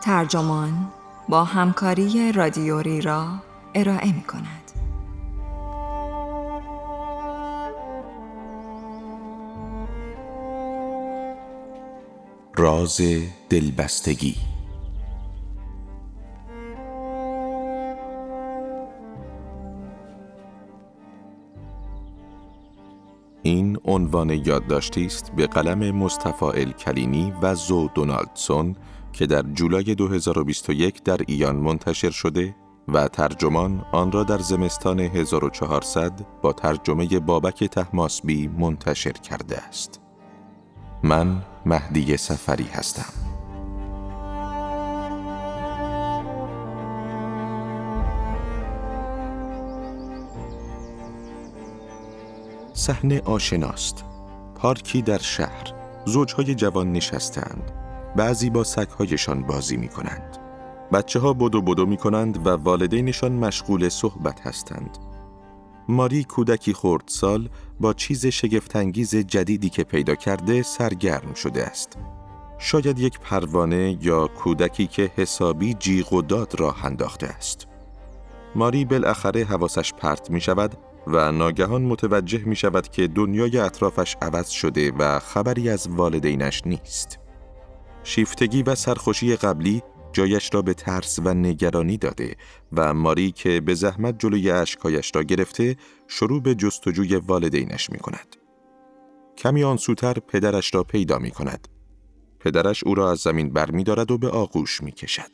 ترجمان با همکاری رادیوری را ارائه می کند. راز دلبستگی این عنوان یادداشتی است به قلم مصطفی الکلینی و زو دونالدسون که در جولای 2021 در ایان منتشر شده و ترجمان آن را در زمستان 1400 با ترجمه بابک تحماسبی منتشر کرده است. من مهدی سفری هستم. صحنه آشناست. پارکی در شهر. زوجهای جوان نشستند. بعضی با سگهایشان بازی می کنند. بچه ها بدو بدو می کنند و والدینشان مشغول صحبت هستند. ماری کودکی سال با چیز شگفتانگیز جدیدی که پیدا کرده سرگرم شده است. شاید یک پروانه یا کودکی که حسابی جیغ و داد راه انداخته است. ماری بالاخره حواسش پرت می شود و ناگهان متوجه می شود که دنیای اطرافش عوض شده و خبری از والدینش نیست. شیفتگی و سرخوشی قبلی جایش را به ترس و نگرانی داده و ماری که به زحمت جلوی اشکایش را گرفته شروع به جستجوی والدینش می کند. کمی آن سوتر پدرش را پیدا می کند. پدرش او را از زمین بر می دارد و به آغوش می کشد.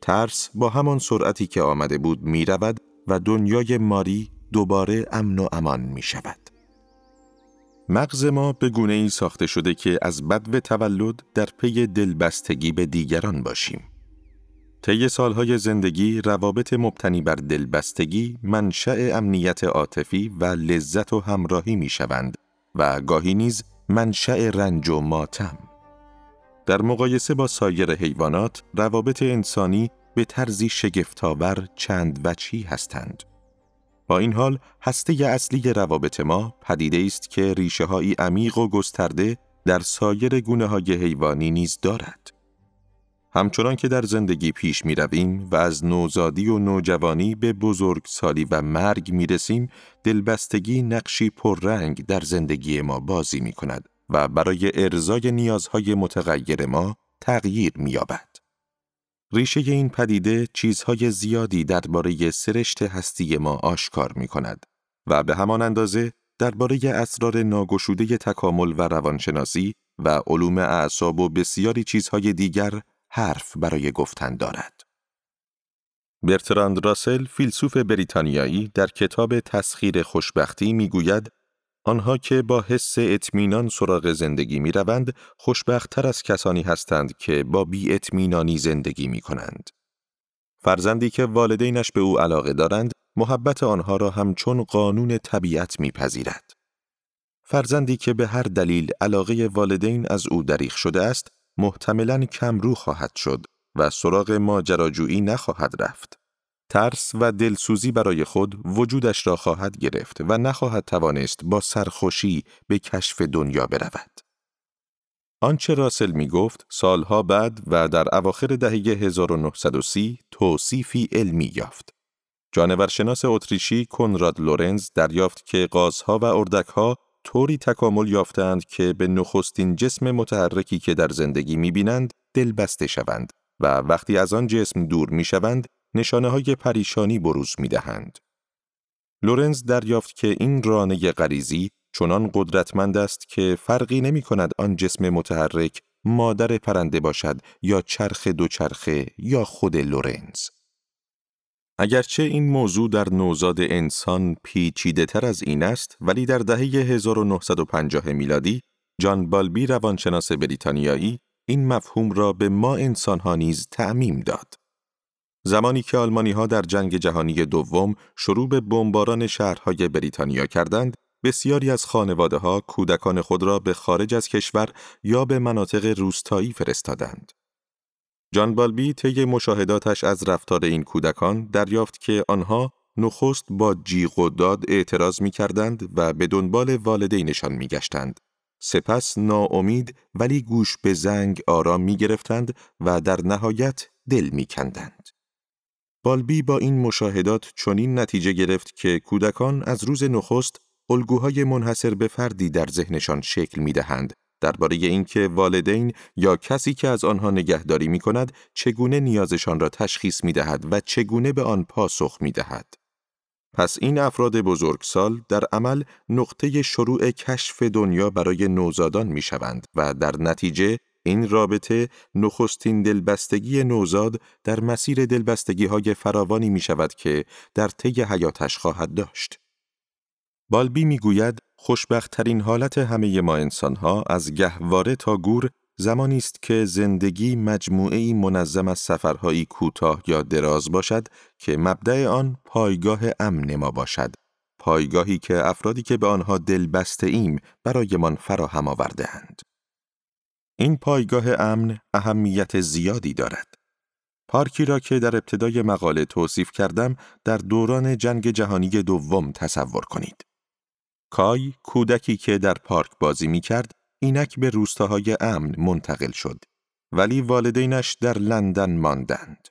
ترس با همان سرعتی که آمده بود می رود و دنیای ماری دوباره امن و امان می شود. مغز ما به گونه ای ساخته شده که از بدو تولد در پی دلبستگی به دیگران باشیم. طی سالهای زندگی روابط مبتنی بر دلبستگی منشأ امنیت عاطفی و لذت و همراهی می شوند و گاهی نیز منشأ رنج و ماتم. در مقایسه با سایر حیوانات، روابط انسانی به طرزی شگفتآور چند وچی هستند. با این حال هسته اصلی روابط ما پدیده است که ریشه های عمیق و گسترده در سایر گونه های حیوانی نیز دارد. همچنان که در زندگی پیش می رویم و از نوزادی و نوجوانی به بزرگسالی و مرگ می رسیم، دلبستگی نقشی پررنگ در زندگی ما بازی می کند و برای ارزای نیازهای متغیر ما تغییر می یابد. ریشه این پدیده چیزهای زیادی درباره سرشت هستی ما آشکار می کند و به همان اندازه درباره اسرار ناگشوده تکامل و روانشناسی و علوم اعصاب و بسیاری چیزهای دیگر حرف برای گفتن دارد. برتراند راسل فیلسوف بریتانیایی در کتاب تسخیر خوشبختی می‌گوید آنها که با حس اطمینان سراغ زندگی می روند، خوشبختتر از کسانی هستند که با بی اطمینانی زندگی می کنند. فرزندی که والدینش به او علاقه دارند، محبت آنها را همچون قانون طبیعت میپذیرد. فرزندی که به هر دلیل علاقه والدین از او دریخ شده است، محتملاً کمرو خواهد شد و سراغ ماجراجویی نخواهد رفت. ترس و دلسوزی برای خود وجودش را خواهد گرفت و نخواهد توانست با سرخوشی به کشف دنیا برود. آنچه راسل می گفت سالها بعد و در اواخر دهه 1930 توصیفی علمی یافت. جانورشناس اتریشی کنراد لورنز دریافت که غازها و اردکها طوری تکامل یافتند که به نخستین جسم متحرکی که در زندگی می بینند دل بسته شوند و وقتی از آن جسم دور می شوند نشانه های پریشانی بروز می دهند. لورنز دریافت که این رانه غریزی چنان قدرتمند است که فرقی نمی کند آن جسم متحرک مادر پرنده باشد یا چرخ دوچرخه یا خود لورنز. اگرچه این موضوع در نوزاد انسان پیچیده تر از این است ولی در دهه 1950 میلادی جان بالبی روانشناس بریتانیایی این مفهوم را به ما انسانها نیز تعمیم داد. زمانی که آلمانی ها در جنگ جهانی دوم شروع به بمباران شهرهای بریتانیا کردند، بسیاری از خانواده ها کودکان خود را به خارج از کشور یا به مناطق روستایی فرستادند. جان بالبی طی مشاهداتش از رفتار این کودکان دریافت که آنها نخست با جیغ و داد اعتراض می کردند و به دنبال والدینشان می گشتند. سپس ناامید ولی گوش به زنگ آرام می گرفتند و در نهایت دل می کندند. بالبی با این مشاهدات چنین نتیجه گرفت که کودکان از روز نخست الگوهای منحصر به فردی در ذهنشان شکل می دهند درباره اینکه والدین یا کسی که از آنها نگهداری می کند چگونه نیازشان را تشخیص می دهد و چگونه به آن پاسخ می دهد. پس این افراد بزرگسال در عمل نقطه شروع کشف دنیا برای نوزادان می شوند و در نتیجه این رابطه نخستین دلبستگی نوزاد در مسیر دلبستگی های فراوانی می شود که در طی حیاتش خواهد داشت. بالبی می گوید خوشبختترین حالت همه ما انسانها از گهواره تا گور زمانی است که زندگی مجموعه منظم از سفرهایی کوتاه یا دراز باشد که مبدع آن پایگاه امن ما باشد پایگاهی که افرادی که به آنها دل بسته ایم برایمان فراهم آورده اند. این پایگاه امن اهمیت زیادی دارد. پارکی را که در ابتدای مقاله توصیف کردم در دوران جنگ جهانی دوم تصور کنید. کای کودکی که در پارک بازی می کرد اینک به روستاهای امن منتقل شد ولی والدینش در لندن ماندند.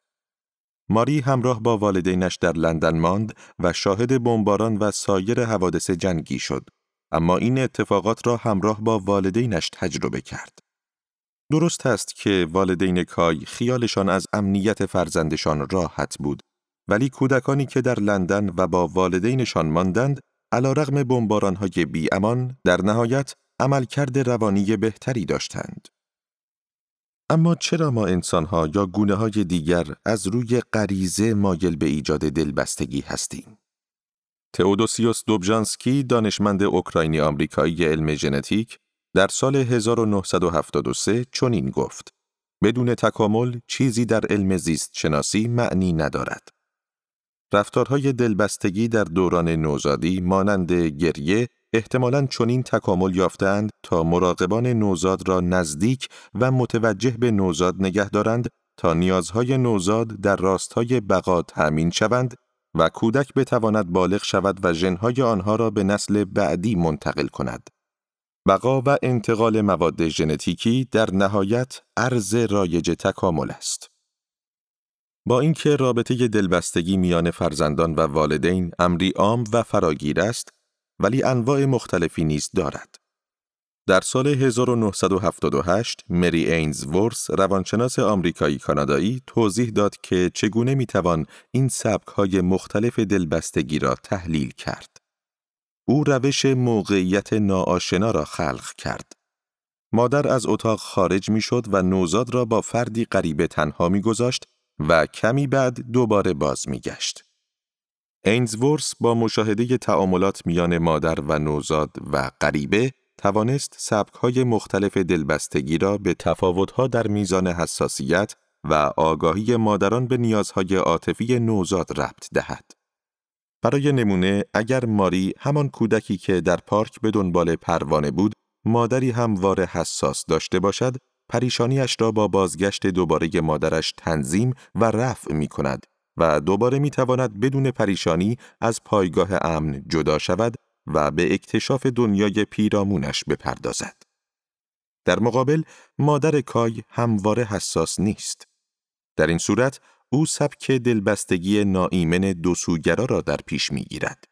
ماری همراه با والدینش در لندن ماند و شاهد بمباران و سایر حوادث جنگی شد اما این اتفاقات را همراه با والدینش تجربه کرد. درست است که والدین کای خیالشان از امنیت فرزندشان راحت بود ولی کودکانی که در لندن و با والدینشان ماندند علا رغم بمباران های بی امان در نهایت عملکرد روانی بهتری داشتند. اما چرا ما انسانها یا گونه های دیگر از روی غریزه مایل به ایجاد دلبستگی هستیم؟ تئودوسیوس دوبژانسکی دانشمند اوکراینی آمریکایی علم ژنتیک در سال 1973 چنین گفت: بدون تکامل چیزی در علم زیست شناسی معنی ندارد. رفتارهای دلبستگی در دوران نوزادی مانند گریه احتمالاً چنین تکامل یافتند تا مراقبان نوزاد را نزدیک و متوجه به نوزاد نگه دارند تا نیازهای نوزاد در راستای بقا تأمین شوند و کودک بتواند بالغ شود و ژنهای آنها را به نسل بعدی منتقل کند. بقا و انتقال مواد ژنتیکی در نهایت عرض رایج تکامل است. با اینکه رابطه دلبستگی میان فرزندان و والدین امری عام و فراگیر است، ولی انواع مختلفی نیز دارد. در سال 1978 مری اینز ورس روانشناس آمریکایی کانادایی توضیح داد که چگونه می‌توان این سبک های مختلف دلبستگی را تحلیل کرد. او روش موقعیت ناآشنا را خلق کرد. مادر از اتاق خارج می‌شد و نوزاد را با فردی غریبه تنها میگذاشت و کمی بعد دوباره باز میگشت. اینزورس با مشاهده تعاملات میان مادر و نوزاد و غریبه توانست سبکهای مختلف دلبستگی را به تفاوتها در میزان حساسیت و آگاهی مادران به نیازهای عاطفی نوزاد ربط دهد. برای نمونه اگر ماری همان کودکی که در پارک به دنبال پروانه بود مادری همواره حساس داشته باشد پریشانیش را با بازگشت دوباره مادرش تنظیم و رفع می کند و دوباره می تواند بدون پریشانی از پایگاه امن جدا شود و به اکتشاف دنیای پیرامونش بپردازد. در مقابل مادر کای همواره حساس نیست. در این صورت او سبک دلبستگی ناایمن دو سوگرا را در پیش می گیرد.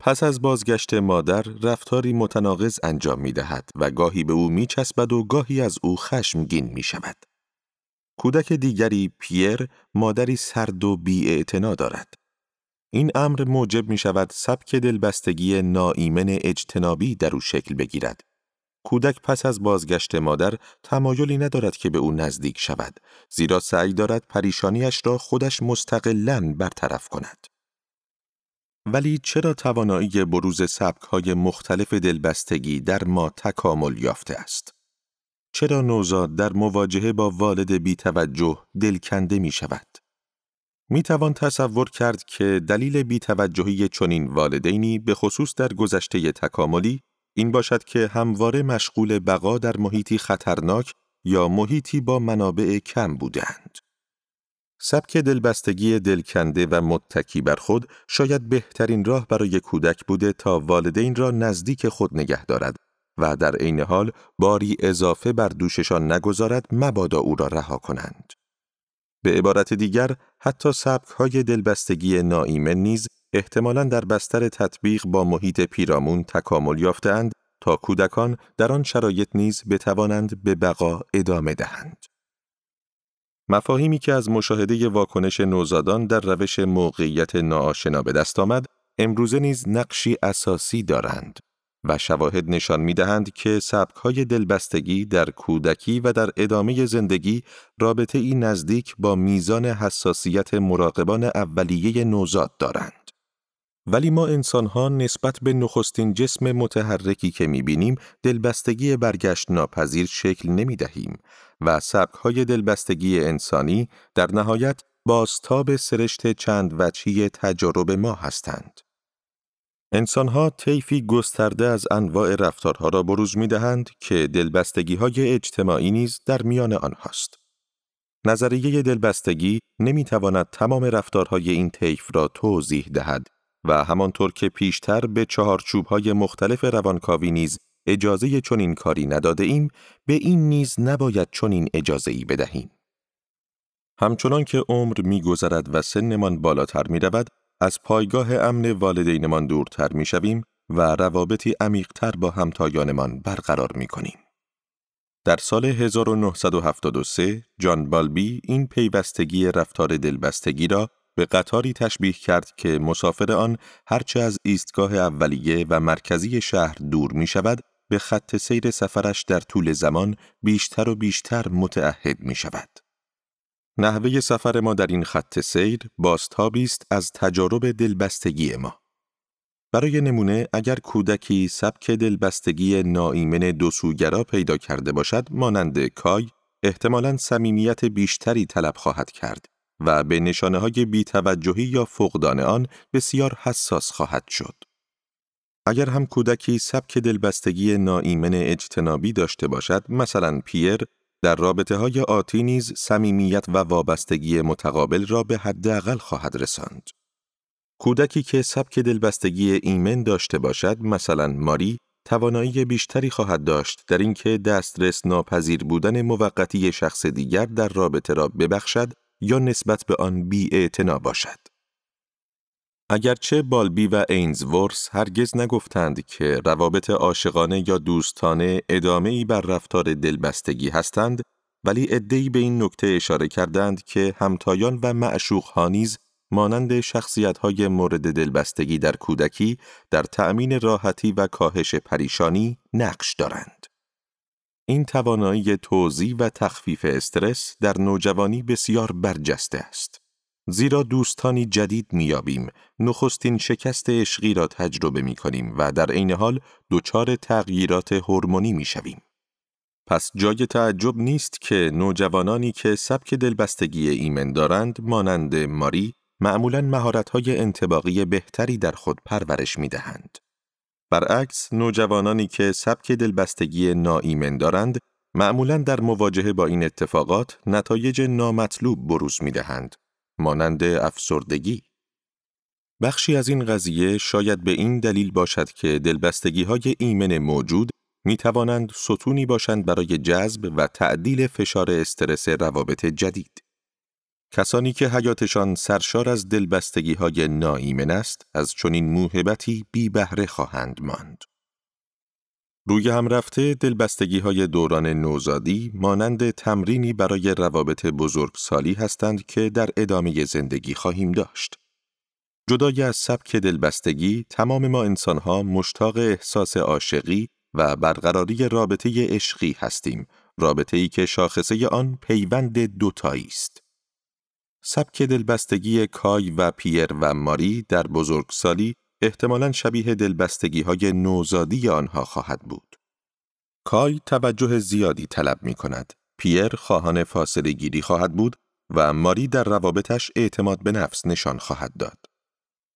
پس از بازگشت مادر رفتاری متناقض انجام می دهد و گاهی به او می چسبد و گاهی از او خشمگین می شود. کودک دیگری پیر مادری سرد و بی دارد. این امر موجب می شود سبک دلبستگی ناایمن اجتنابی در او شکل بگیرد. کودک پس از بازگشت مادر تمایلی ندارد که به او نزدیک شود زیرا سعی دارد پریشانیش را خودش مستقلا برطرف کند. ولی چرا توانایی بروز سبکهای مختلف دلبستگی در ما تکامل یافته است؟ چرا نوزاد در مواجهه با والد بی توجه دلکنده می شود؟ می توان تصور کرد که دلیل بیتوجهی چنین والدینی به خصوص در گذشته تکاملی این باشد که همواره مشغول بقا در محیطی خطرناک یا محیطی با منابع کم بودند. سبک دلبستگی دلکنده و متکی بر خود شاید بهترین راه برای کودک بوده تا والدین را نزدیک خود نگه دارد و در عین حال باری اضافه بر دوششان نگذارد مبادا او را رها کنند. به عبارت دیگر حتی سبک های دلبستگی ناایمن نیز احتمالاً در بستر تطبیق با محیط پیرامون تکامل یافتهاند تا کودکان در آن شرایط نیز بتوانند به بقا ادامه دهند. مفاهیمی که از مشاهده واکنش نوزادان در روش موقعیت ناآشنا به دست آمد، امروزه نیز نقشی اساسی دارند و شواهد نشان می دهند که سبکهای دلبستگی در کودکی و در ادامه زندگی رابطه ای نزدیک با میزان حساسیت مراقبان اولیه نوزاد دارند. ولی ما انسانها نسبت به نخستین جسم متحرکی که می‌بینیم دلبستگی برگشت ناپذیر شکل نمی دهیم و سبکهای دلبستگی انسانی در نهایت بازتاب سرشت چند وچی تجارب ما هستند. انسانها طیفی گسترده از انواع رفتارها را بروز می دهند که دلبستگی های اجتماعی نیز در میان آنهاست. نظریه دلبستگی نمی تواند تمام رفتارهای این طیف را توضیح دهد و همانطور که پیشتر به های مختلف روانکاوی نیز اجازه چنین کاری نداده ایم به این نیز نباید چنین اجازه ای بدهیم. همچنان که عمر میگذرد و سنمان بالاتر می رود، از پایگاه امن والدینمان دورتر می شویم و روابطی عمیقتر با همتایانمان برقرار می کنیم. در سال 1973 جان بالبی این پیوستگی رفتار دلبستگی را به قطاری تشبیه کرد که مسافر آن هرچه از ایستگاه اولیه و مرکزی شهر دور می شود به خط سیر سفرش در طول زمان بیشتر و بیشتر متعهد می شود. نحوه سفر ما در این خط سیر باستابی است از تجارب دلبستگی ما. برای نمونه اگر کودکی سبک دلبستگی ناایمن دوسوگرا پیدا کرده باشد مانند کای احتمالاً صمیمیت بیشتری طلب خواهد کرد و به نشانه های بیتوجهی یا فقدان آن بسیار حساس خواهد شد. اگر هم کودکی سبک دلبستگی ناایمن اجتنابی داشته باشد مثلا پیر در رابطه های آتی نیز صمیمیت و وابستگی متقابل را به حداقل خواهد رساند. کودکی که سبک دلبستگی ایمن داشته باشد مثلا ماری توانایی بیشتری خواهد داشت در اینکه دسترس ناپذیر بودن موقتی شخص دیگر در رابطه را ببخشد یا نسبت به آن بی باشد. اگرچه بالبی و اینزورس هرگز نگفتند که روابط عاشقانه یا دوستانه ادامه ای بر رفتار دلبستگی هستند، ولی ادهی به این نکته اشاره کردند که همتایان و معشوق نیز مانند شخصیت های مورد دلبستگی در کودکی در تأمین راحتی و کاهش پریشانی نقش دارند. این توانایی توزیع و تخفیف استرس در نوجوانی بسیار برجسته است. زیرا دوستانی جدید میابیم، نخستین شکست عشقی را تجربه می کنیم و در عین حال دچار تغییرات هورمونی می شویم. پس جای تعجب نیست که نوجوانانی که سبک دلبستگی ایمن دارند مانند ماری معمولاً مهارت‌های انتباقی بهتری در خود پرورش می دهند. برعکس نوجوانانی که سبک دلبستگی ناایمن دارند معمولا در مواجهه با این اتفاقات نتایج نامطلوب بروز می دهند مانند افسردگی بخشی از این قضیه شاید به این دلیل باشد که دلبستگی های ایمن موجود می توانند ستونی باشند برای جذب و تعدیل فشار استرس روابط جدید. کسانی که حیاتشان سرشار از دلبستگی های ناایمن است از چنین موهبتی بی بهره خواهند ماند. روی هم رفته دلبستگی های دوران نوزادی مانند تمرینی برای روابط بزرگسالی هستند که در ادامه زندگی خواهیم داشت. جدای از سبک دلبستگی تمام ما انسانها مشتاق احساس عاشقی و برقراری رابطه عشقی هستیم، رابطه ای که شاخصه آن پیوند دوتایی است. سبک دلبستگی کای و پیر و ماری در بزرگسالی احتمالاً شبیه دلبستگی های نوزادی آنها خواهد بود. کای توجه زیادی طلب می کند. پیر خواهان فاصله گیری خواهد بود و ماری در روابطش اعتماد به نفس نشان خواهد داد.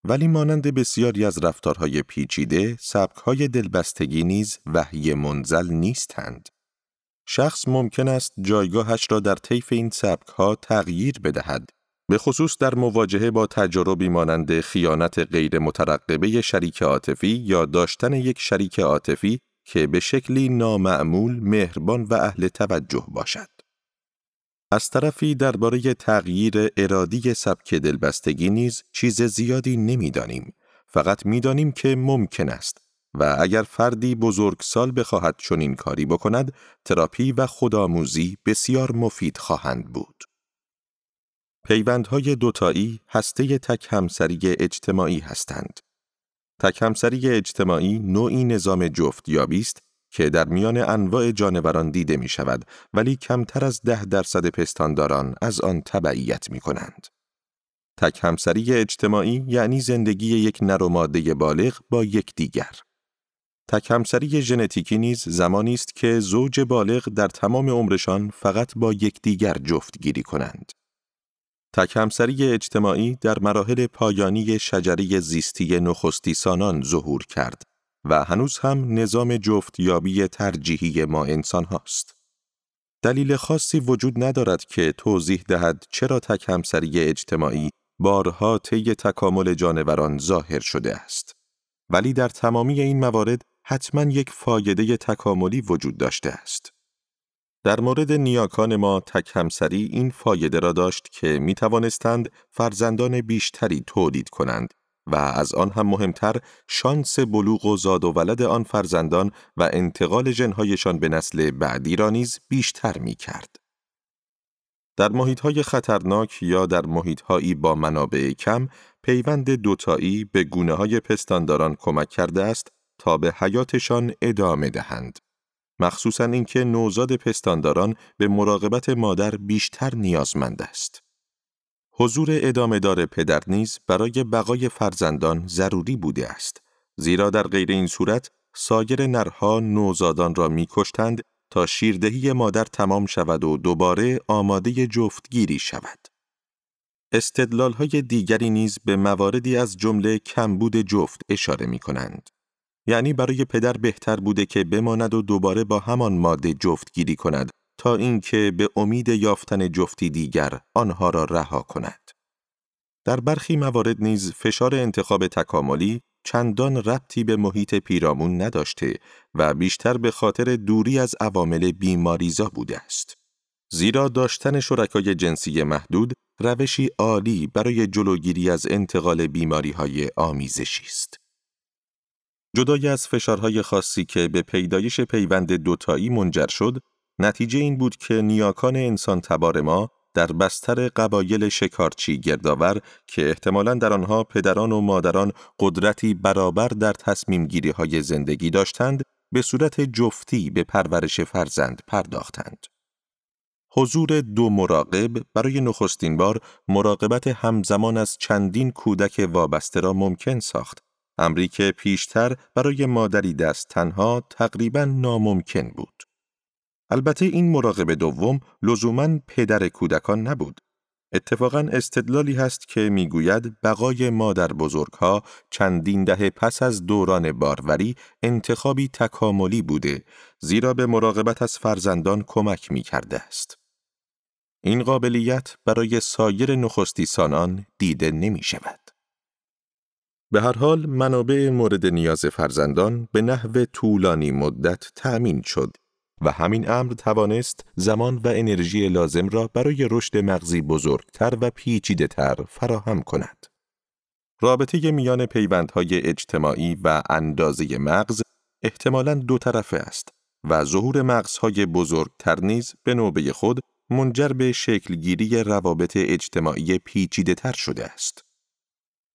ولی مانند بسیاری از رفتارهای پیچیده، سبکهای دلبستگی نیز وحی منزل نیستند. شخص ممکن است جایگاهش را در طیف این سبکها تغییر بدهد به خصوص در مواجهه با تجربی مانند خیانت غیر مترقبه شریک عاطفی یا داشتن یک شریک عاطفی که به شکلی نامعمول، مهربان و اهل توجه باشد. از طرفی درباره تغییر ارادی سبک دلبستگی نیز چیز زیادی نمی‌دانیم فقط می‌دانیم که ممکن است و اگر فردی بزرگسال بخواهد چنین کاری بکند تراپی و خودآموزی بسیار مفید خواهند بود پیوندهای دوتایی هسته تک همسری اجتماعی هستند تک همسری اجتماعی نوعی نظام جفتیابی است که در میان انواع جانوران دیده می شود ولی کمتر از ده درصد پستانداران از آن تبعیت می کنند. تک همسری اجتماعی یعنی زندگی یک نر و ماده بالغ با یک دیگر. تک همسری ژنتیکی نیز زمانی است که زوج بالغ در تمام عمرشان فقط با یکدیگر جفتگیری کنند. تک همسری اجتماعی در مراحل پایانی شجره زیستی نخستی سانان ظهور کرد و هنوز هم نظام جفتیابی ترجیحی ما انسان هاست. دلیل خاصی وجود ندارد که توضیح دهد چرا تک همسری اجتماعی بارها طی تکامل جانوران ظاهر شده است. ولی در تمامی این موارد حتما یک فایده تکاملی وجود داشته است. در مورد نیاکان ما تک همسری این فایده را داشت که می توانستند فرزندان بیشتری تولید کنند و از آن هم مهمتر شانس بلوغ و زاد و ولد آن فرزندان و انتقال جنهایشان به نسل بعدی را نیز بیشتر می کرد. در های خطرناک یا در هایی با منابع کم، پیوند دوتایی به گونه های پستانداران کمک کرده است تا به حیاتشان ادامه دهند. مخصوصا اینکه نوزاد پستانداران به مراقبت مادر بیشتر نیازمند است. حضور ادامه دار پدر نیز برای بقای فرزندان ضروری بوده است. زیرا در غیر این صورت سایر نرها نوزادان را میکشتند تا شیردهی مادر تمام شود و دوباره آماده جفتگیری شود. استدلال های دیگری نیز به مواردی از جمله کمبود جفت اشاره می کنند. یعنی برای پدر بهتر بوده که بماند و دوباره با همان ماده جفتگیری کند تا اینکه به امید یافتن جفتی دیگر آنها را رها کند. در برخی موارد نیز فشار انتخاب تکاملی چندان ربطی به محیط پیرامون نداشته و بیشتر به خاطر دوری از عوامل بیماریزا بوده است. زیرا داشتن شرکای جنسی محدود روشی عالی برای جلوگیری از انتقال بیماری های آمیزشی است. جدای از فشارهای خاصی که به پیدایش پیوند دوتایی منجر شد، نتیجه این بود که نیاکان انسان تبار ما در بستر قبایل شکارچی گردآور که احتمالاً در آنها پدران و مادران قدرتی برابر در تصمیم گیری های زندگی داشتند، به صورت جفتی به پرورش فرزند پرداختند. حضور دو مراقب برای نخستین بار مراقبت همزمان از چندین کودک وابسته را ممکن ساخت امری که پیشتر برای مادری دست تنها تقریبا ناممکن بود. البته این مراقب دوم لزوما پدر کودکان نبود. اتفاقا استدلالی هست که می‌گوید بقای مادر بزرگها چندین دهه پس از دوران باروری انتخابی تکاملی بوده زیرا به مراقبت از فرزندان کمک می کرده است. این قابلیت برای سایر نخستی سانان دیده نمی شود. به هر حال منابع مورد نیاز فرزندان به نحو طولانی مدت تأمین شد و همین امر توانست زمان و انرژی لازم را برای رشد مغزی بزرگتر و پیچیده تر فراهم کند. رابطه میان پیوندهای اجتماعی و اندازه مغز احتمالاً دو طرفه است و ظهور مغزهای بزرگتر نیز به نوبه خود منجر به شکلگیری روابط اجتماعی پیچیده تر شده است.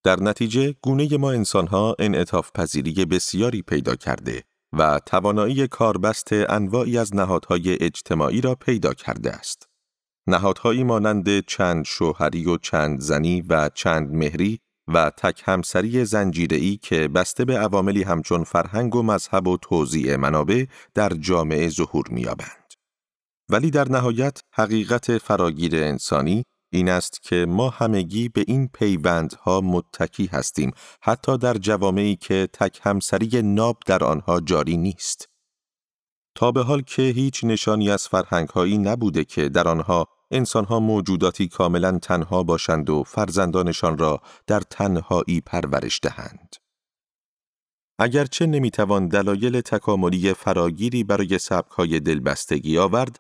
در نتیجه گونه ما انسانها انعطاف پذیری بسیاری پیدا کرده و توانایی کاربست انواعی از نهادهای اجتماعی را پیدا کرده است. نهادهایی مانند چند شوهری و چند زنی و چند مهری و تک همسری زنجیره‌ای که بسته به عواملی همچون فرهنگ و مذهب و توزیع منابع در جامعه ظهور می‌یابند. ولی در نهایت حقیقت فراگیر انسانی این است که ما همگی به این پیوندها متکی هستیم حتی در جوامعی که تک همسری ناب در آنها جاری نیست. تا به حال که هیچ نشانی از فرهنگهایی نبوده که در آنها انسانها موجوداتی کاملا تنها باشند و فرزندانشان را در تنهایی پرورش دهند. اگرچه نمی‌توان دلایل تکاملی فراگیری برای سبکهای دلبستگی آورد،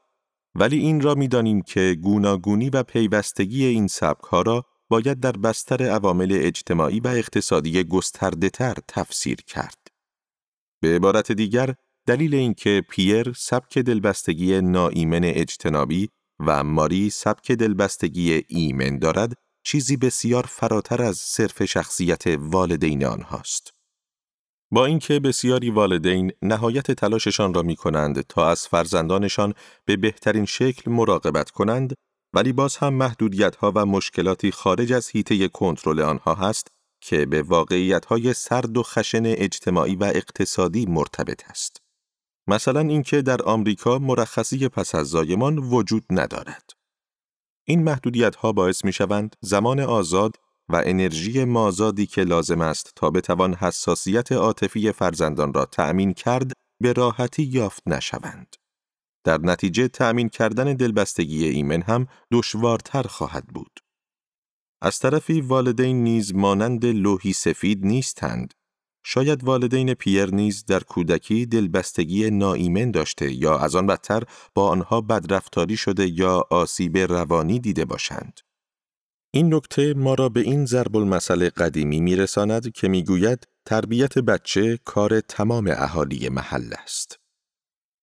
ولی این را می‌دانیم که گوناگونی و پیوستگی این سبکها را باید در بستر عوامل اجتماعی و اقتصادی گسترده تر تفسیر کرد. به عبارت دیگر، دلیل اینکه پیر سبک دلبستگی ناایمن اجتنابی و ماری سبک دلبستگی ایمن دارد، چیزی بسیار فراتر از صرف شخصیت والدین آنهاست. با اینکه بسیاری والدین نهایت تلاششان را می کنند تا از فرزندانشان به بهترین شکل مراقبت کنند، ولی باز هم محدودیت ها و مشکلاتی خارج از حیطه کنترل آنها هست که به واقعیت های سرد و خشن اجتماعی و اقتصادی مرتبط است. مثلا اینکه در آمریکا مرخصی پس از زایمان وجود ندارد. این محدودیت ها باعث می شوند زمان آزاد و انرژی مازادی که لازم است تا بتوان حساسیت عاطفی فرزندان را تأمین کرد به راحتی یافت نشوند. در نتیجه تأمین کردن دلبستگی ایمن هم دشوارتر خواهد بود. از طرفی والدین نیز مانند لوحی سفید نیستند. شاید والدین پیر نیز در کودکی دلبستگی ناایمن داشته یا از آن بدتر با آنها بدرفتاری شده یا آسیب روانی دیده باشند. این نکته ما را به این ضرب المثل قدیمی میرساند که می‌گوید تربیت بچه کار تمام اهالی محل است.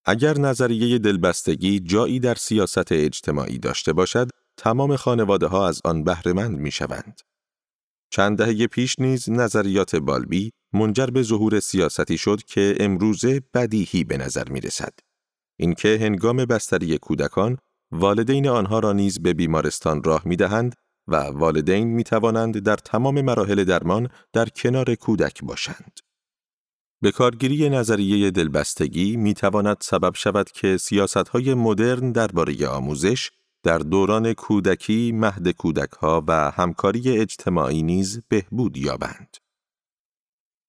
اگر نظریه دلبستگی جایی در سیاست اجتماعی داشته باشد، تمام خانواده ها از آن بهرهمند می شوند. چند دهه پیش نیز نظریات بالبی منجر به ظهور سیاستی شد که امروزه بدیهی به نظر می رسد. اینکه هنگام بستری کودکان والدین آنها را نیز به بیمارستان راه می دهند و والدین می توانند در تمام مراحل درمان در کنار کودک باشند. به کارگیری نظریه دلبستگی می تواند سبب شود که سیاست های مدرن درباره آموزش در دوران کودکی مهد کودک ها و همکاری اجتماعی نیز بهبود یابند.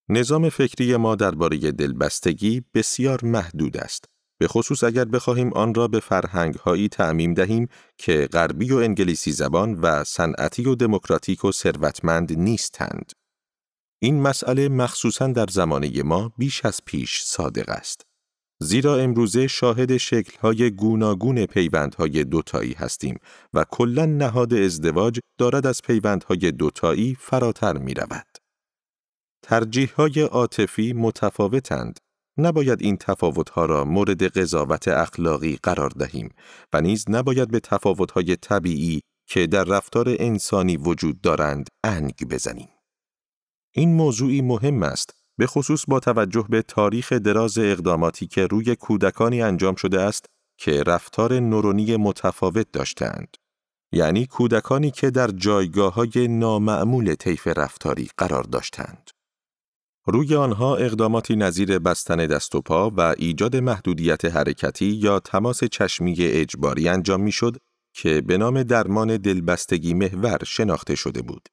نظام فکری ما درباره دلبستگی بسیار محدود است به خصوص اگر بخواهیم آن را به فرهنگ هایی تعمیم دهیم که غربی و انگلیسی زبان و صنعتی و دموکراتیک و ثروتمند نیستند. این مسئله مخصوصا در زمانه ما بیش از پیش صادق است. زیرا امروزه شاهد شکل‌های گوناگون پیوندهای دوتایی هستیم و کلا نهاد ازدواج دارد از پیوندهای دوتایی فراتر می رود. ترجیحهای عاطفی متفاوتند نباید این تفاوتها را مورد قضاوت اخلاقی قرار دهیم و نیز نباید به تفاوتهای طبیعی که در رفتار انسانی وجود دارند انگ بزنیم. این موضوعی مهم است به خصوص با توجه به تاریخ دراز اقداماتی که روی کودکانی انجام شده است که رفتار نورونی متفاوت داشتند. یعنی کودکانی که در جایگاه های نامعمول طیف رفتاری قرار داشتند. روی آنها اقداماتی نظیر بستن دست و پا و ایجاد محدودیت حرکتی یا تماس چشمی اجباری انجام می‌شد که به نام درمان دلبستگی محور شناخته شده بود.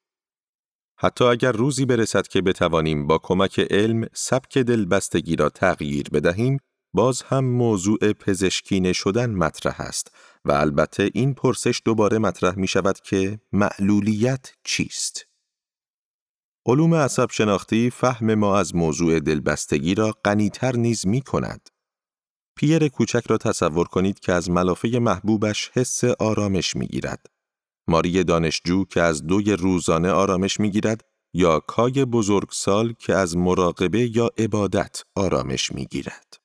حتی اگر روزی برسد که بتوانیم با کمک علم سبک دلبستگی را تغییر بدهیم، باز هم موضوع پزشکینه شدن مطرح است و البته این پرسش دوباره مطرح می شود که معلولیت چیست؟ علوم عصب شناختی فهم ما از موضوع دلبستگی را غنیتر نیز می کند. پیر کوچک را تصور کنید که از ملافه محبوبش حس آرامش می گیرد. ماری دانشجو که از دوی روزانه آرامش می گیرد یا کای بزرگسال که از مراقبه یا عبادت آرامش می گیرد.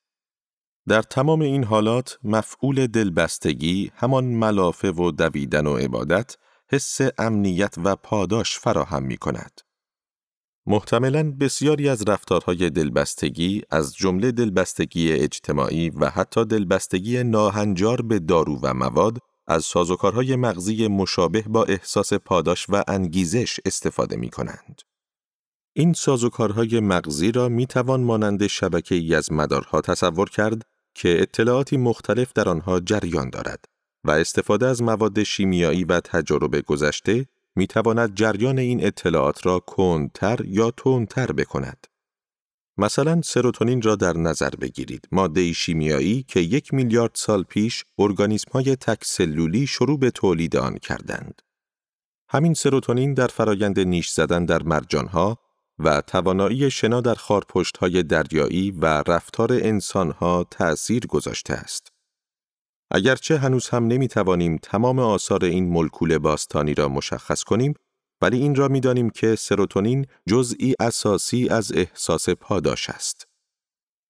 در تمام این حالات مفعول دلبستگی همان ملافه و دویدن و عبادت حس امنیت و پاداش فراهم می کند. محتملا بسیاری از رفتارهای دلبستگی از جمله دلبستگی اجتماعی و حتی دلبستگی ناهنجار به دارو و مواد از سازوکارهای مغزی مشابه با احساس پاداش و انگیزش استفاده می کنند. این سازوکارهای مغزی را می توان مانند شبکه ای از مدارها تصور کرد که اطلاعاتی مختلف در آنها جریان دارد و استفاده از مواد شیمیایی و تجارب گذشته می تواند جریان این اطلاعات را کندتر یا تندتر بکند. مثلا سروتونین را در نظر بگیرید ماده شیمیایی که یک میلیارد سال پیش ارگانیسم های تک سلولی شروع به تولید آن کردند. همین سروتونین در فرایند نیش زدن در مرجانها و توانایی شنا در خارپشت های دریایی و رفتار انسان ها تأثیر گذاشته است. اگرچه هنوز هم نمی توانیم تمام آثار این ملکول باستانی را مشخص کنیم، ولی این را می دانیم که سروتونین جزئی اساسی از احساس پاداش است.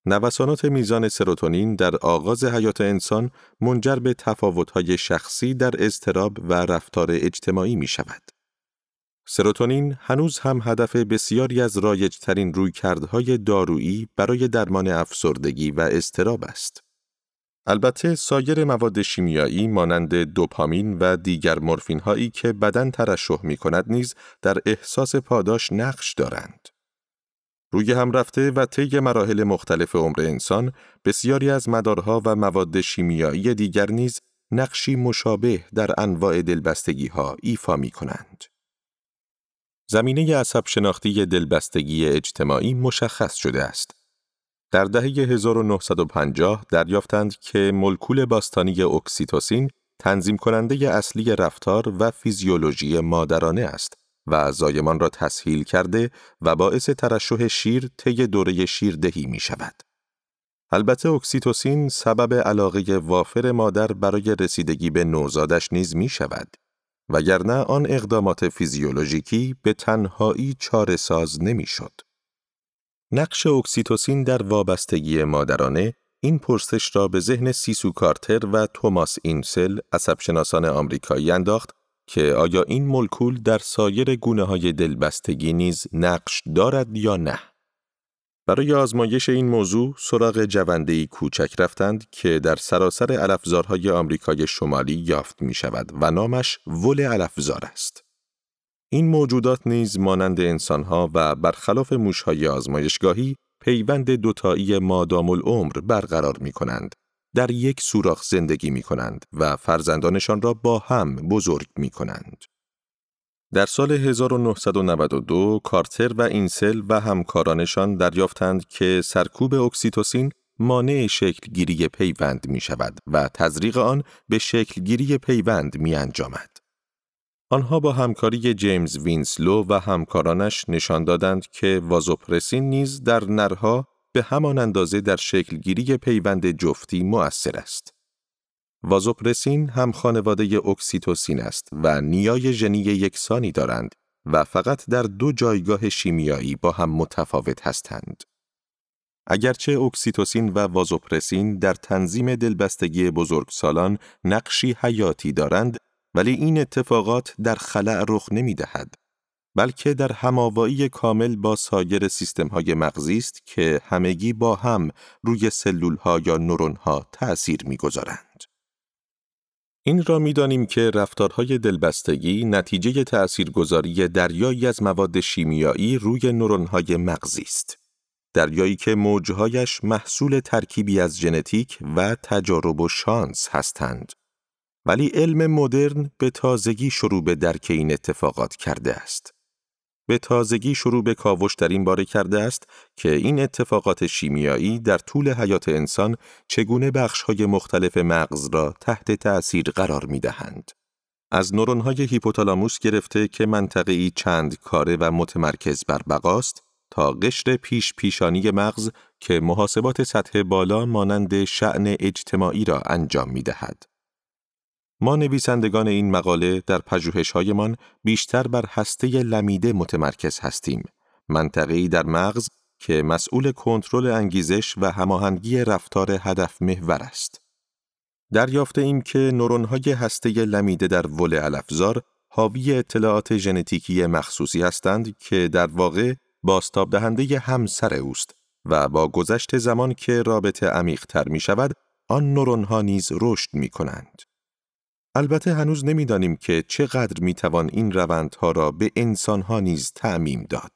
نوسانات میزان سروتونین در آغاز حیات انسان منجر به تفاوت‌های شخصی در اضطراب و رفتار اجتماعی می شود. سروتونین هنوز هم هدف بسیاری از رایجترین رویکردهای دارویی برای درمان افسردگی و اضطراب است. البته سایر مواد شیمیایی مانند دوپامین و دیگر مورفین هایی که بدن ترشح می کند نیز در احساس پاداش نقش دارند. روی هم رفته و طی مراحل مختلف عمر انسان بسیاری از مدارها و مواد شیمیایی دیگر نیز نقشی مشابه در انواع دلبستگی ها ایفا می کنند. زمینه عصب شناختی دلبستگی اجتماعی مشخص شده است. در دهه 1950 دریافتند که مولکول باستانی اکسیتوسین تنظیم کننده اصلی رفتار و فیزیولوژی مادرانه است و زایمان را تسهیل کرده و باعث ترشح شیر طی دوره شیردهی می شود. البته اکسیتوسین سبب علاقه وافر مادر برای رسیدگی به نوزادش نیز می شود. وگرنه آن اقدامات فیزیولوژیکی به تنهایی چاره ساز نمی شد. نقش اکسیتوسین در وابستگی مادرانه این پرسش را به ذهن سیسو کارتر و توماس اینسل عصبشناسان آمریکایی انداخت که آیا این مولکول در سایر گونه های دلبستگی نیز نقش دارد یا نه؟ برای آزمایش این موضوع سراغ جوندهی کوچک رفتند که در سراسر علفزارهای آمریکای شمالی یافت می شود و نامش ول علفزار است. این موجودات نیز مانند انسانها و برخلاف موشهای آزمایشگاهی پیوند دوتایی مادام العمر برقرار می کنند در یک سوراخ زندگی می کنند و فرزندانشان را با هم بزرگ می کنند. در سال 1992 کارتر و اینسل و همکارانشان دریافتند که سرکوب اکسیتوسین مانع شکلگیری پیوند می شود و تزریق آن به شکلگیری پیوند می انجامد. آنها با همکاری جیمز وینسلو و همکارانش نشان دادند که وازوپرسین نیز در نرها به همان اندازه در شکلگیری پیوند جفتی مؤثر است. وازوپرسین هم خانواده اکسیتوسین است و نیای ژنی یکسانی دارند و فقط در دو جایگاه شیمیایی با هم متفاوت هستند. اگرچه اکسیتوسین و وازوپرسین در تنظیم دلبستگی بزرگسالان نقشی حیاتی دارند ولی این اتفاقات در خلأ رخ نمی دهد بلکه در هماوایی کامل با سایر سیستم های مغزی است که همگی با هم روی سلول ها یا نورون ها تأثیر می گذارند. این را می دانیم که رفتارهای دلبستگی نتیجه تأثیرگذاری دریایی از مواد شیمیایی روی نورون های مغزی است. دریایی که موجهایش محصول ترکیبی از ژنتیک و تجارب و شانس هستند. ولی علم مدرن به تازگی شروع به درک این اتفاقات کرده است. به تازگی شروع به کاوش در این باره کرده است که این اتفاقات شیمیایی در طول حیات انسان چگونه بخشهای مختلف مغز را تحت تأثیر قرار می دهند. از نورونهای هیپوتالاموس گرفته که منطقه‌ای چند کاره و متمرکز بر بقاست تا قشر پیش پیشانی مغز که محاسبات سطح بالا مانند شعن اجتماعی را انجام می دهد. ما نویسندگان این مقاله در پژوهش‌هایمان بیشتر بر هسته لمیده متمرکز هستیم. منطقه‌ای در مغز که مسئول کنترل انگیزش و هماهنگی رفتار هدف محور است. دریافته ایم که نورون‌های هسته لمیده در ول علفزار حاوی اطلاعات ژنتیکی مخصوصی هستند که در واقع باستاب دهنده همسر اوست و با گذشت زمان که رابطه عمیق‌تر می شود، آن نورون‌ها نیز رشد می کنند. البته هنوز نمی‌دانیم که چقدر می‌توان این روندها را به انسانها نیز تعمیم داد.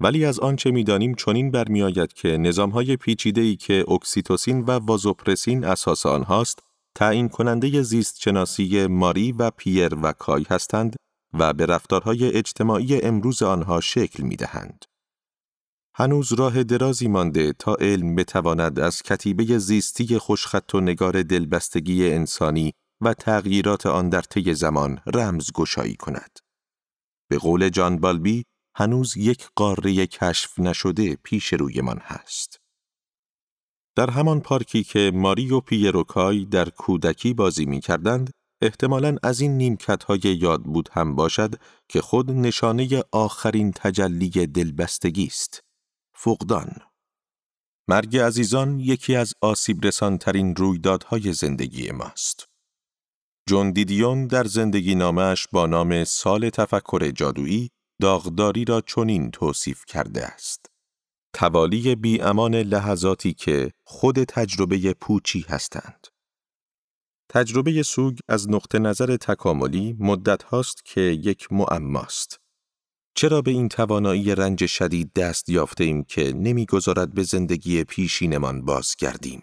ولی از آنچه می‌دانیم چنین برمیآید که نظامهای پیچیده‌ای که اکسیتوسین و وازوپرسین اساس آنهاست، تعیین کننده زیست شناسی ماری و پیر و کای هستند و به رفتارهای اجتماعی امروز آنها شکل می دهند. هنوز راه درازی مانده تا علم بتواند از کتیبه زیستی خوشخط و نگار دلبستگی انسانی و تغییرات آن در طی زمان رمز گشایی کند. به قول جان بالبی، هنوز یک قاره کشف نشده پیش رویمان هست. در همان پارکی که ماری و پیروکای در کودکی بازی می کردند، احتمالاً از این نیمکت های یاد بود هم باشد که خود نشانه آخرین تجلی دلبستگی است. فقدان مرگ عزیزان یکی از آسیب رسانترین رویدادهای زندگی ماست. جون دیدیون در زندگی نامش با نام سال تفکر جادویی داغداری را چنین توصیف کرده است. توالی بی امان لحظاتی که خود تجربه پوچی هستند. تجربه سوگ از نقطه نظر تکاملی مدت هاست که یک معماست. چرا به این توانایی رنج شدید دست یافته ایم که نمی‌گذارد به زندگی پیشینمان بازگردیم؟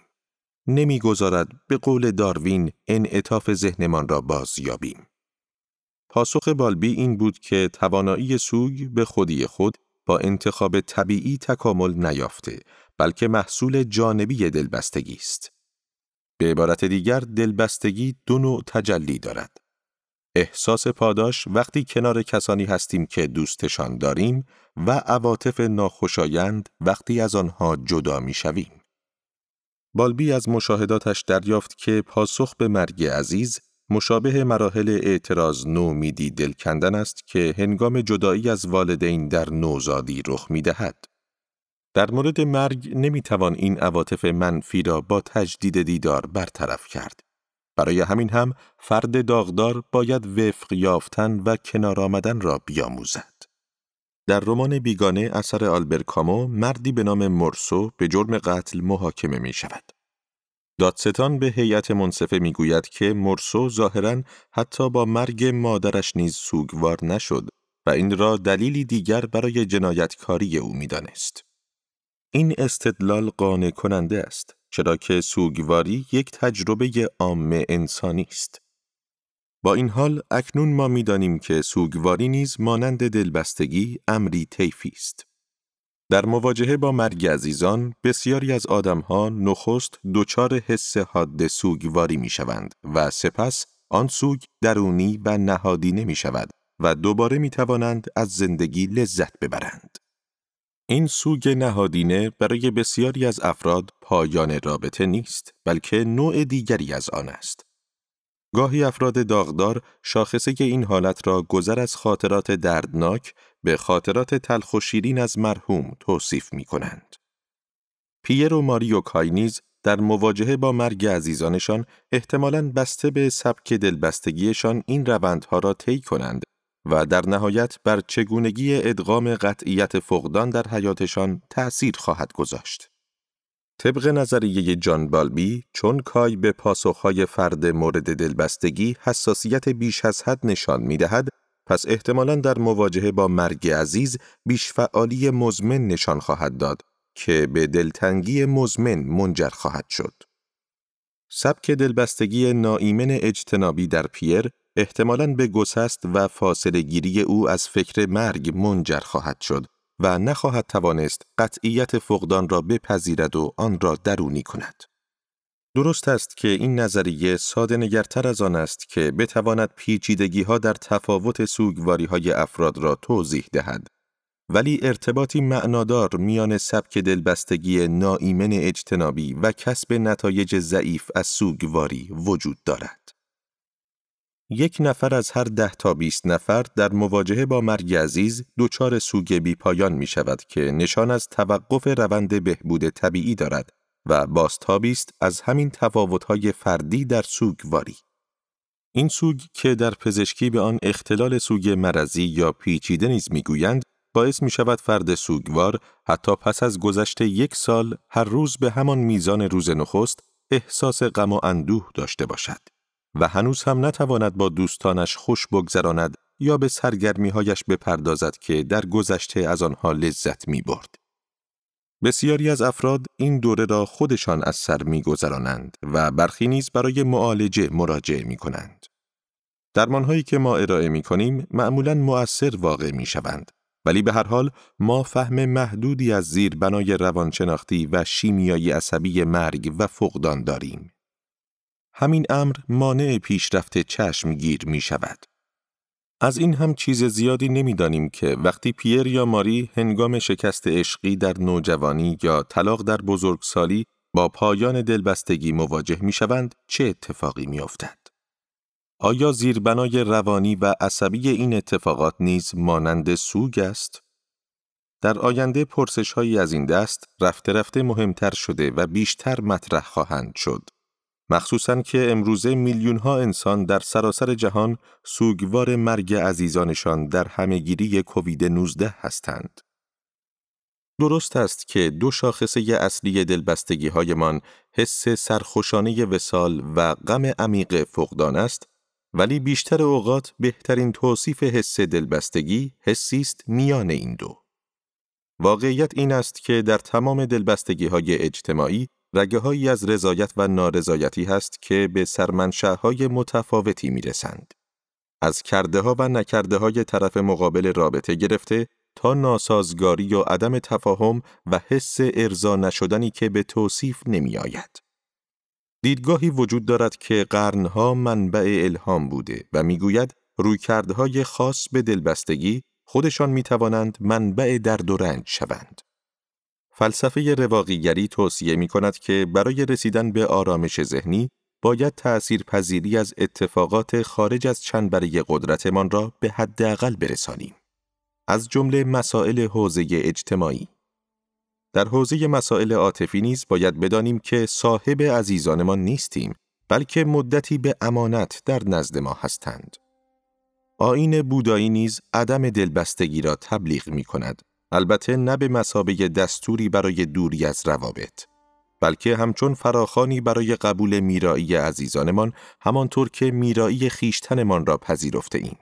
نمی‌گذارد به قول داروین انعطاف ذهنمان را بازیابیم. پاسخ بالبی این بود که توانایی سوگ به خودی خود با انتخاب طبیعی تکامل نیافته بلکه محصول جانبی دلبستگی است. به عبارت دیگر دلبستگی دو نوع تجلی دارد. احساس پاداش وقتی کنار کسانی هستیم که دوستشان داریم و عواطف ناخوشایند وقتی از آنها جدا می شویم. بالبی از مشاهداتش دریافت که پاسخ به مرگ عزیز مشابه مراحل اعتراض نومیدی دل کندن است که هنگام جدایی از والدین در نوزادی رخ می دهد. در مورد مرگ نمی توان این عواطف منفی را با تجدید دیدار برطرف کرد. برای همین هم فرد داغدار باید وفق یافتن و کنار آمدن را بیاموزد. در رمان بیگانه اثر آلبر کامو مردی به نام مرسو به جرم قتل محاکمه می شود. دادستان به هیئت منصفه می گوید که مرسو ظاهرا حتی با مرگ مادرش نیز سوگوار نشد و این را دلیلی دیگر برای جنایتکاری او می دانست. این استدلال قانع کننده است چرا که سوگواری یک تجربه عام انسانی است. با این حال اکنون ما می‌دانیم که سوگواری نیز مانند دلبستگی امری طیفی است. در مواجهه با مرگ عزیزان بسیاری از آدمها نخست دچار حس حاد سوگواری می شوند و سپس آن سوگ درونی و نهادینه می شود و دوباره می توانند از زندگی لذت ببرند. این سوگ نهادینه برای بسیاری از افراد پایان رابطه نیست بلکه نوع دیگری از آن است. گاهی افراد داغدار شاخصه این حالت را گذر از خاطرات دردناک به خاطرات تلخ و شیرین از مرحوم توصیف می کنند. پیر و ماریو کاینیز در مواجهه با مرگ عزیزانشان احتمالاً بسته به سبک دلبستگیشان این روندها را طی کنند و در نهایت بر چگونگی ادغام قطعیت فقدان در حیاتشان تأثیر خواهد گذاشت. طبق نظریه جان بالبی چون کای به پاسخهای فرد مورد دلبستگی حساسیت بیش از حد نشان می دهد، پس احتمالاً در مواجهه با مرگ عزیز بیش فعالی مزمن نشان خواهد داد که به دلتنگی مزمن منجر خواهد شد. سبک دلبستگی ناایمن اجتنابی در پیر احتمالاً به گسست و فاصله گیری او از فکر مرگ منجر خواهد شد و نخواهد توانست قطعیت فقدان را بپذیرد و آن را درونی کند. درست است که این نظریه ساده نگرتر از آن است که بتواند پیچیدگی ها در تفاوت سوگواری های افراد را توضیح دهد. ولی ارتباطی معنادار میان سبک دلبستگی ناایمن اجتنابی و کسب نتایج ضعیف از سوگواری وجود دارد. یک نفر از هر ده تا بیست نفر در مواجهه با مرگ عزیز دچار سوگ بی پایان می شود که نشان از توقف روند بهبود طبیعی دارد و باستابی است از همین تفاوت‌های فردی در سوگواری. این سوگ که در پزشکی به آن اختلال سوگ مرضی یا پیچیده نیز می‌گویند باعث می شود فرد سوگوار حتی پس از گذشت یک سال هر روز به همان میزان روز نخست احساس غم و اندوه داشته باشد. و هنوز هم نتواند با دوستانش خوش بگذراند یا به سرگرمیهایش بپردازد که در گذشته از آنها لذت می برد. بسیاری از افراد این دوره را خودشان از سر می گذرانند و برخی نیز برای معالجه مراجعه می کنند. درمانهایی که ما ارائه می کنیم معمولا مؤثر واقع می شوند. ولی به هر حال ما فهم محدودی از زیر بنای روانشناختی و شیمیایی عصبی مرگ و فقدان داریم. همین امر مانع پیشرفت چشم گیر می شود. از این هم چیز زیادی نمی‌دانیم که وقتی پیر یا ماری هنگام شکست عشقی در نوجوانی یا طلاق در بزرگسالی با پایان دلبستگی مواجه می شوند چه اتفاقی می افتد؟ آیا زیربنای روانی و عصبی این اتفاقات نیز مانند سوگ است؟ در آینده پرسش هایی از این دست رفته رفته مهمتر شده و بیشتر مطرح خواهند شد. مخصوصا که امروزه میلیون ها انسان در سراسر جهان سوگوار مرگ عزیزانشان در همهگیری کووید 19 هستند. درست است که دو شاخصه اصلی دلبستگی هایمان حس سرخوشانه وسال و غم عمیق فقدان است ولی بیشتر اوقات بهترین توصیف حس دلبستگی حسی است میان این دو. واقعیت این است که در تمام دلبستگی های اجتماعی رگه هایی از رضایت و نارضایتی هست که به های متفاوتی می رسند. از کرده ها و نکرده های طرف مقابل رابطه گرفته تا ناسازگاری و عدم تفاهم و حس ارضا نشدنی که به توصیف نمی آید. دیدگاهی وجود دارد که قرنها منبع الهام بوده و می‌گوید رویکردهای خاص به دلبستگی خودشان می توانند منبع درد و رنج شوند. فلسفه رواقیگری توصیه می کند که برای رسیدن به آرامش ذهنی باید تأثیر پذیری از اتفاقات خارج از چنبره قدرتمان را به حداقل برسانیم. از جمله مسائل حوزه اجتماعی در حوزه مسائل عاطفی نیز باید بدانیم که صاحب عزیزانمان نیستیم بلکه مدتی به امانت در نزد ما هستند. آین بودایی نیز عدم دلبستگی را تبلیغ می کند. البته نه به مسابه دستوری برای دوری از روابط. بلکه همچون فراخانی برای قبول میرایی عزیزانمان همانطور که میرایی خیشتنمان را پذیرفته ایم.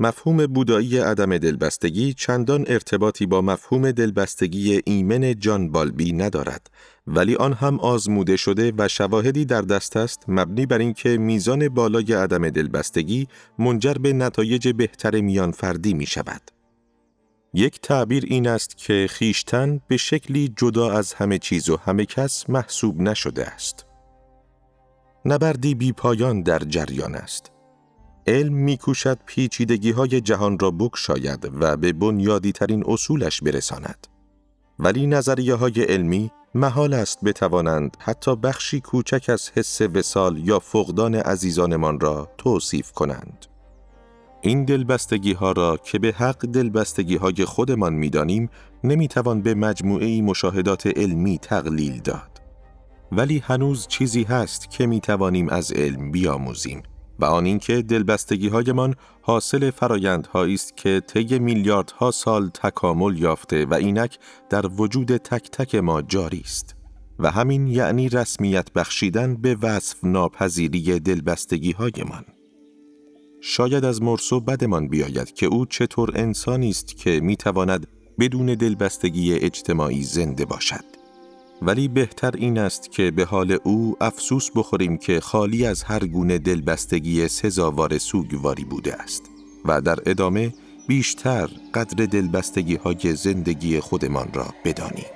مفهوم بودایی عدم دلبستگی چندان ارتباطی با مفهوم دلبستگی ایمن جان بالبی ندارد ولی آن هم آزموده شده و شواهدی در دست است مبنی بر اینکه میزان بالای عدم دلبستگی منجر به نتایج بهتر میان فردی می شود. یک تعبیر این است که خیشتن به شکلی جدا از همه چیز و همه کس محسوب نشده است. نبردی بی پایان در جریان است. علم میکوشد پیچیدگی های جهان را بکشاید و به بنیادی ترین اصولش برساند. ولی نظریه های علمی محال است بتوانند حتی بخشی کوچک از حس وسال یا فقدان عزیزانمان را توصیف کنند. این دلبستگی ها را که به حق دلبستگی های خودمان می‌دانیم نمی‌توان به مجموعه مشاهدات علمی تقلیل داد. ولی هنوز چیزی هست که می توانیم از علم بیاموزیم و آن اینکه دلبستگی هایمان حاصل فرایندهایی است که طی میلیاردها سال تکامل یافته و اینک در وجود تک تک ما جاری است و همین یعنی رسمیت بخشیدن به وصف ناپذیری دلبستگی هایمان. شاید از مرسو بدمان بیاید که او چطور انسانی است که می‌تواند بدون دلبستگی اجتماعی زنده باشد. ولی بهتر این است که به حال او افسوس بخوریم که خالی از هر گونه دلبستگی سزاوار سوگواری بوده است و در ادامه بیشتر قدر دلبستگی های زندگی خودمان را بدانیم.